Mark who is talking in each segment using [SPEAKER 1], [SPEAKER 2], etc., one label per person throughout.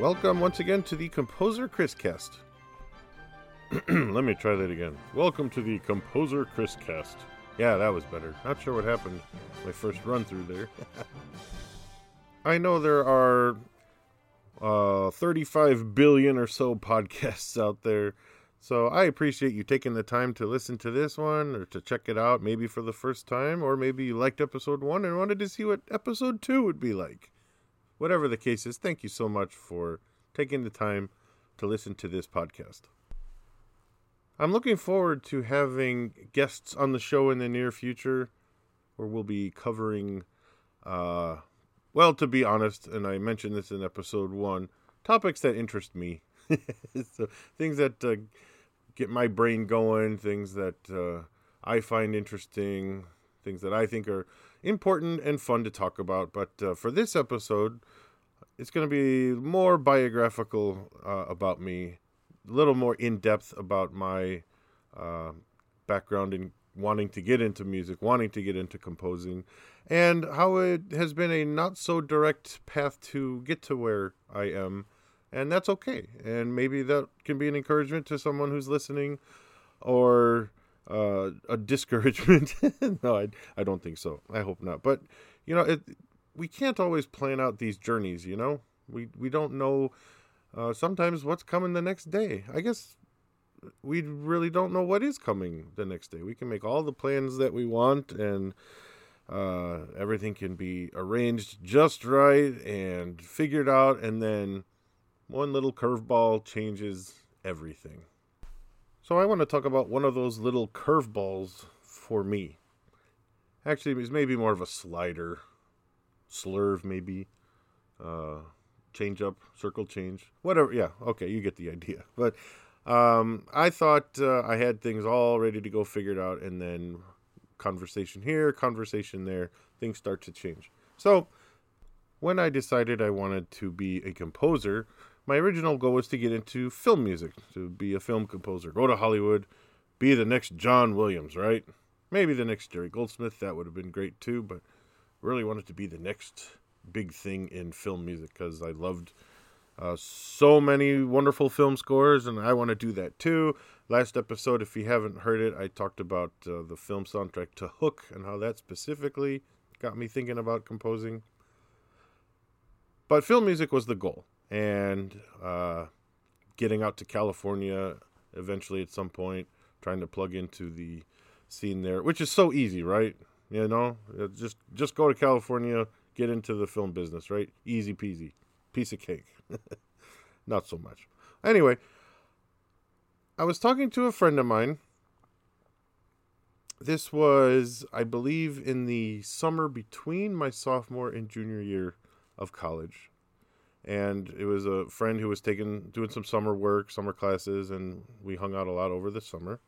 [SPEAKER 1] Welcome once again to the Composer Chris Cast. Let me try that again. Welcome to the Composer Chris Cast. Yeah, that was better. Not sure what happened my first run through there. I know there are uh, 35 billion or so podcasts out there. So I appreciate you taking the time to listen to this one or to check it out, maybe for the first time, or maybe you liked episode one and wanted to see what episode two would be like. Whatever the case is, thank you so much for taking the time to listen to this podcast. I'm looking forward to having guests on the show in the near future where we'll be covering, uh, well, to be honest, and I mentioned this in episode one, topics that interest me. so things that uh, get my brain going, things that uh, I find interesting, things that I think are important and fun to talk about. But uh, for this episode, it's going to be more biographical uh, about me, a little more in depth about my uh, background in wanting to get into music, wanting to get into composing, and how it has been a not so direct path to get to where I am. And that's okay. And maybe that can be an encouragement to someone who's listening or uh, a discouragement. no, I, I don't think so. I hope not. But, you know, it, we can't always plan out these journeys, you know? We, we don't know uh, sometimes what's coming the next day. I guess we really don't know what is coming the next day. We can make all the plans that we want and uh, everything can be arranged just right and figured out, and then one little curveball changes everything. So I want to talk about one of those little curveballs for me. Actually, it's maybe more of a slider, slurve, maybe, uh, change up, circle change, whatever. Yeah, okay, you get the idea. But um, I thought uh, I had things all ready to go figured out, and then conversation here, conversation there, things start to change. So, when I decided I wanted to be a composer, my original goal was to get into film music, to be a film composer, go to Hollywood, be the next John Williams, right? Maybe the next Jerry Goldsmith, that would have been great too, but really wanted to be the next big thing in film music because I loved uh, so many wonderful film scores, and I want to do that too. Last episode, if you haven't heard it, I talked about uh, the film soundtrack to Hook and how that specifically got me thinking about composing. But film music was the goal, and uh, getting out to California eventually at some point, trying to plug into the scene there, which is so easy, right? You know, just just go to California, get into the film business, right? Easy peasy piece of cake. Not so much. Anyway, I was talking to a friend of mine. This was, I believe, in the summer between my sophomore and junior year of college. And it was a friend who was taking doing some summer work, summer classes, and we hung out a lot over the summer.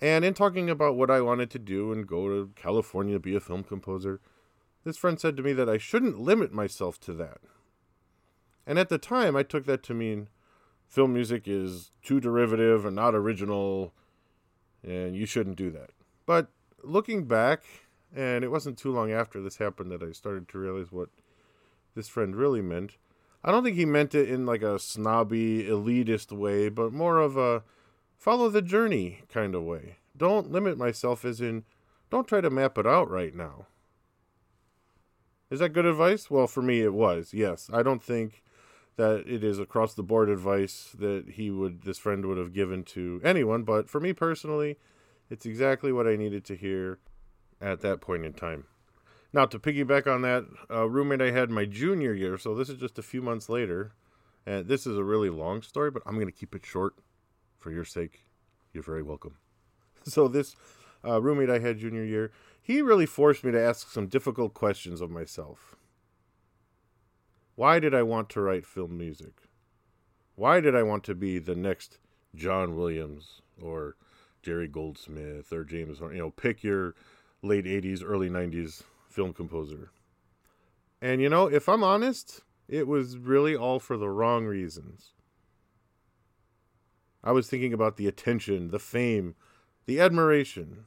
[SPEAKER 1] And in talking about what I wanted to do and go to California, to be a film composer, this friend said to me that I shouldn't limit myself to that. And at the time, I took that to mean film music is too derivative and not original, and you shouldn't do that. But looking back, and it wasn't too long after this happened that I started to realize what this friend really meant. I don't think he meant it in like a snobby, elitist way, but more of a follow the journey kind of way. Don't limit myself, as in, don't try to map it out right now. Is that good advice? Well, for me, it was. Yes. I don't think that it is across the board advice that he would this friend would have given to anyone but for me personally it's exactly what i needed to hear at that point in time now to piggyback on that uh, roommate i had my junior year so this is just a few months later and this is a really long story but i'm going to keep it short. For your sake you're very welcome. So this uh, roommate i had junior year he really forced me to ask some difficult questions of myself. Why did I want to write film music? Why did I want to be the next John Williams or Jerry Goldsmith or James You know, pick your late 80s, early 90s film composer. And you know, if I'm honest, it was really all for the wrong reasons. I was thinking about the attention, the fame, the admiration.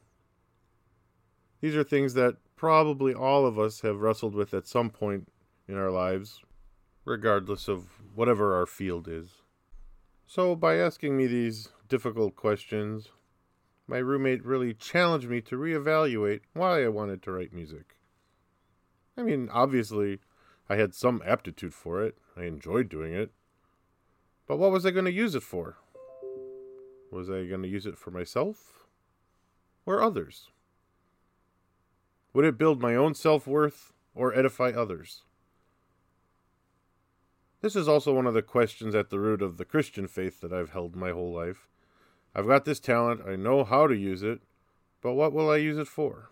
[SPEAKER 1] These are things that probably all of us have wrestled with at some point in our lives, regardless of whatever our field is. So, by asking me these difficult questions, my roommate really challenged me to reevaluate why I wanted to write music. I mean, obviously, I had some aptitude for it, I enjoyed doing it. But what was I going to use it for? Was I going to use it for myself or others? Would it build my own self worth or edify others? This is also one of the questions at the root of the Christian faith that I've held my whole life. I've got this talent, I know how to use it, but what will I use it for?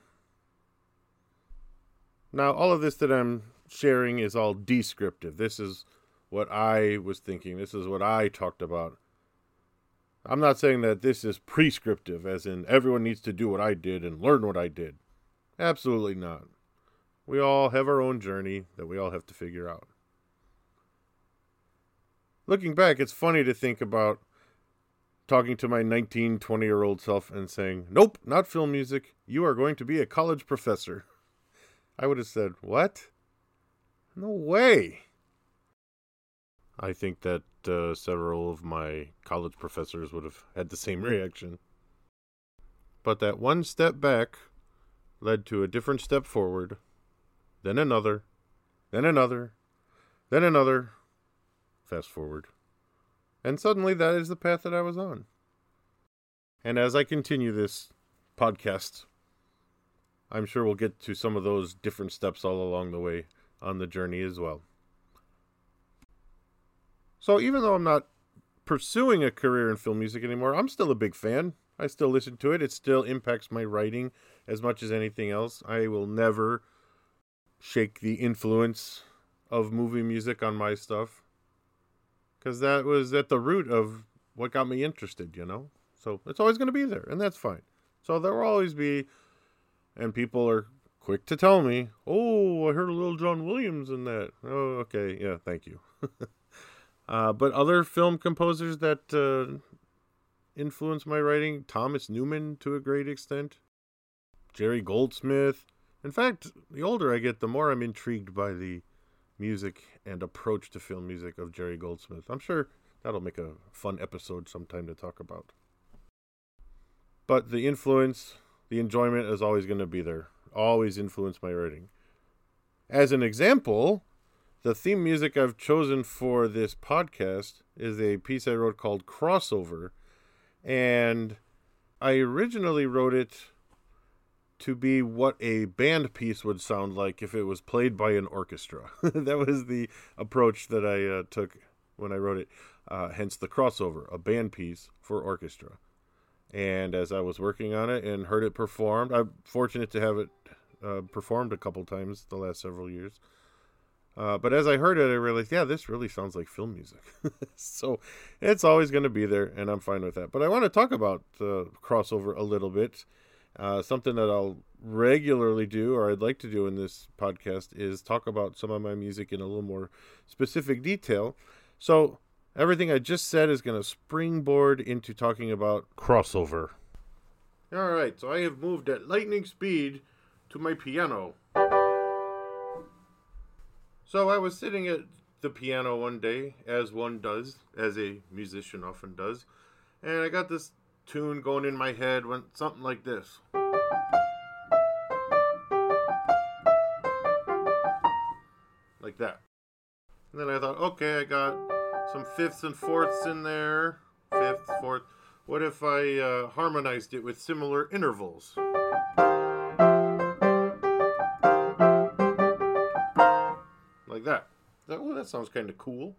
[SPEAKER 1] Now, all of this that I'm sharing is all descriptive. This is what I was thinking, this is what I talked about. I'm not saying that this is prescriptive, as in everyone needs to do what I did and learn what I did. Absolutely not. We all have our own journey that we all have to figure out. Looking back, it's funny to think about talking to my 19, 20 year old self and saying, Nope, not film music. You are going to be a college professor. I would have said, What? No way. I think that uh, several of my college professors would have had the same reaction. But that one step back led to a different step forward, then another, then another, then another. Fast forward. And suddenly that is the path that I was on. And as I continue this podcast, I'm sure we'll get to some of those different steps all along the way on the journey as well. So even though I'm not pursuing a career in film music anymore, I'm still a big fan. I still listen to it. It still impacts my writing as much as anything else. I will never shake the influence of movie music on my stuff because that was at the root of what got me interested, you know? So it's always going to be there, and that's fine. So there will always be, and people are quick to tell me, oh, I heard a little John Williams in that. Oh, okay. Yeah, thank you. uh, but other film composers that uh, my writing, Thomas Newman to a great extent, Jerry Goldsmith. In fact, the older I get, the more I'm intrigued by the music and approach to film music of Jerry Goldsmith. I'm sure that'll make a fun episode sometime to talk about. But the influence, the enjoyment is always going to be there. Always influence my writing. As an example, the theme music I've chosen for this podcast is a piece I wrote called Crossover. And I originally wrote it to be what a band piece would sound like if it was played by an orchestra. that was the approach that I uh, took when I wrote it. Uh, hence the crossover, a band piece for orchestra. And as I was working on it and heard it performed, I'm fortunate to have it uh, performed a couple times the last several years. Uh, but as I heard it, I realized, yeah, this really sounds like film music. so it's always going to be there, and I'm fine with that. But I want to talk about the crossover a little bit uh, something that I'll regularly do, or I'd like to do in this podcast, is talk about some of my music in a little more specific detail. So, everything I just said is going to springboard into talking about crossover. All right, so I have moved at lightning speed to my piano. So, I was sitting at the piano one day, as one does, as a musician often does, and I got this tune going in my head went something like this. Like that. And then I thought, okay, I got some fifths and fourths in there. Fifth, fourth. What if I uh, harmonized it with similar intervals? Like that. Oh, that sounds kind of cool.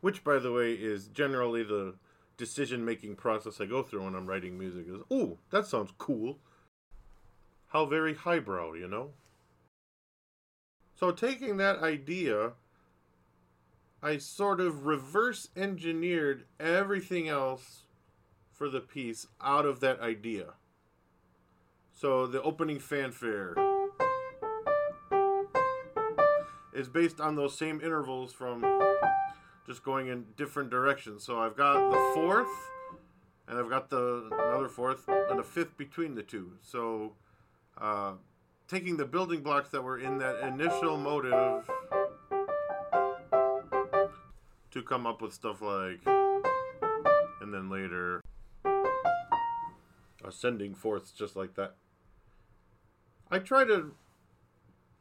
[SPEAKER 1] Which, by the way, is generally the decision making process I go through when I'm writing music is, oh, that sounds cool. How very highbrow, you know? So, taking that idea, I sort of reverse engineered everything else for the piece out of that idea. So, the opening fanfare is based on those same intervals from just going in different directions. So I've got the fourth, and I've got the another fourth and a fifth between the two. So uh, taking the building blocks that were in that initial motive come up with stuff like, and then later ascending fourths just like that. I try to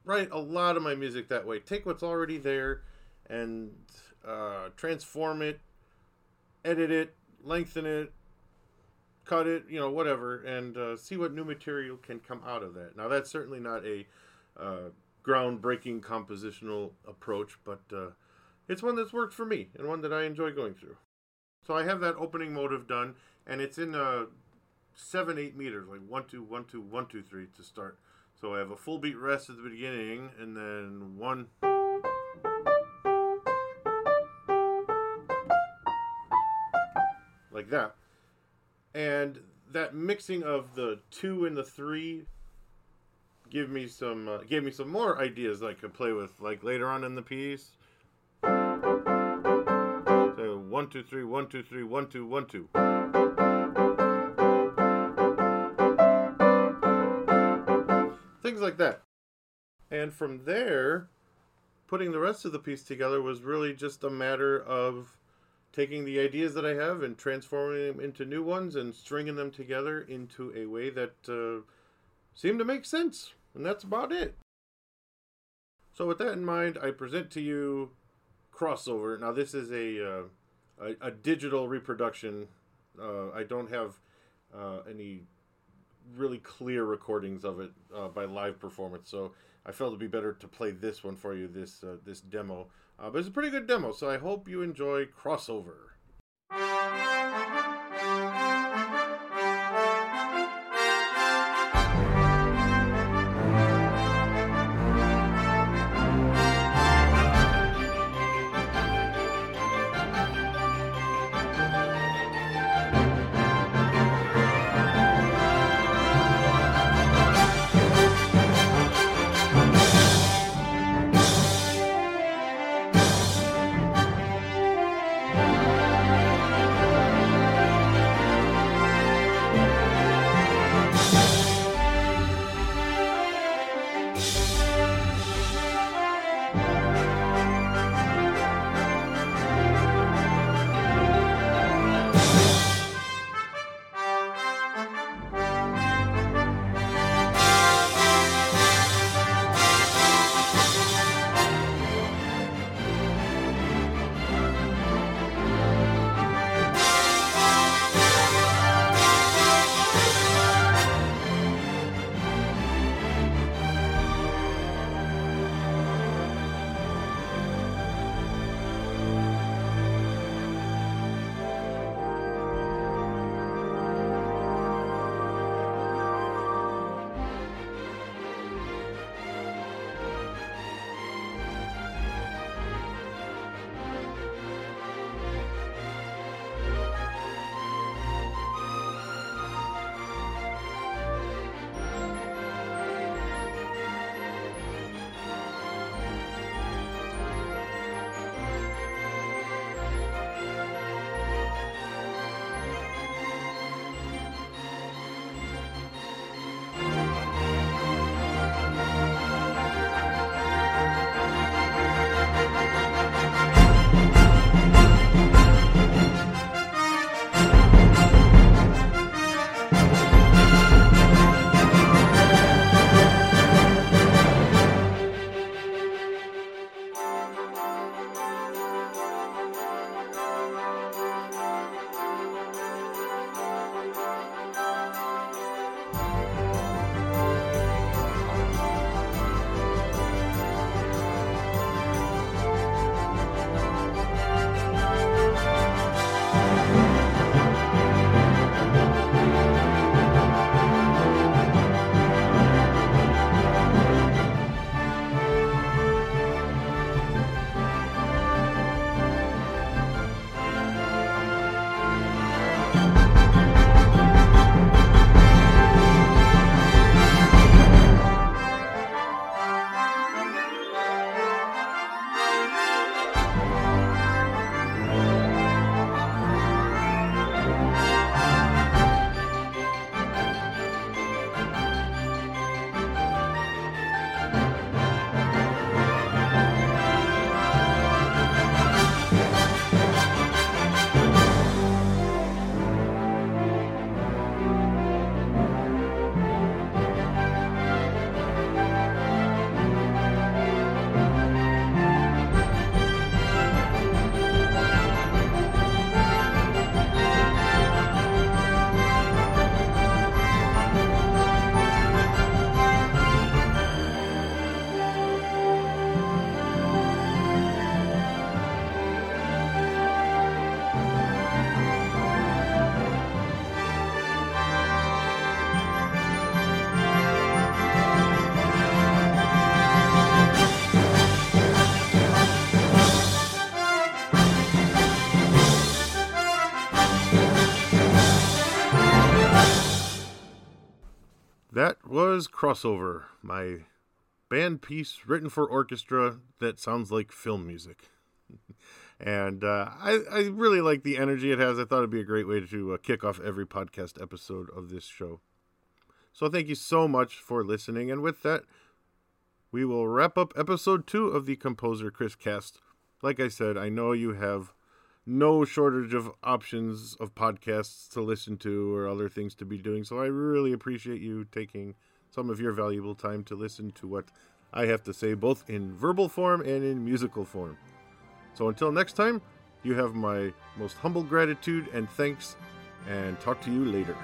[SPEAKER 1] write a lot of my music that way. Take what's already there and uh, transform it, edit it, lengthen it, cut it, you know, whatever, and uh, see what new material can come out of that. Now, that's certainly not a uh, groundbreaking compositional approach, but uh, it's one that's worked for me and one that I enjoy going through. So I have that opening motive done, and it's in uh, seven, eight meters, like one, two, one, two, one, two, three to start. So I have a full beat rest at the beginning, and then one. Like that. And that mixing of the two and the three give me some uh, gave me some more ideas I could play with like later on in the piece. One two three one two three one two one two. Things like that. And from there, putting the rest of the piece together was really just a matter of taking the ideas that I have and transforming them into new ones and stringing them together into a way that uh, seemed to make sense. And that's about it. So, with that in mind, I present to you Crossover. Now, this is a, uh, a, a, digital reproduction. Uh, I don't have uh, any really clear recordings of it uh, by live performance. So I felt it'd be better to play this one for you, this uh, this demo. Uh, but it's a pretty good demo, so I hope you enjoy Crossover. That was Crossover, my band piece written for orchestra that sounds like film music. and uh, I, I really like the energy it has. I thought it'd be a great way to uh, kick off every podcast episode of this show. So thank you so much for listening. And with that, we will wrap up episode two of the Composer Chris cast. Like I said, I know you have no shortage of options of podcasts to listen to or other things to be doing. So I really appreciate you taking some of your valuable time to listen to what I have to say, both in verbal form and in musical form. So until next time, you have my most humble gratitude and thanks, and talk to you later.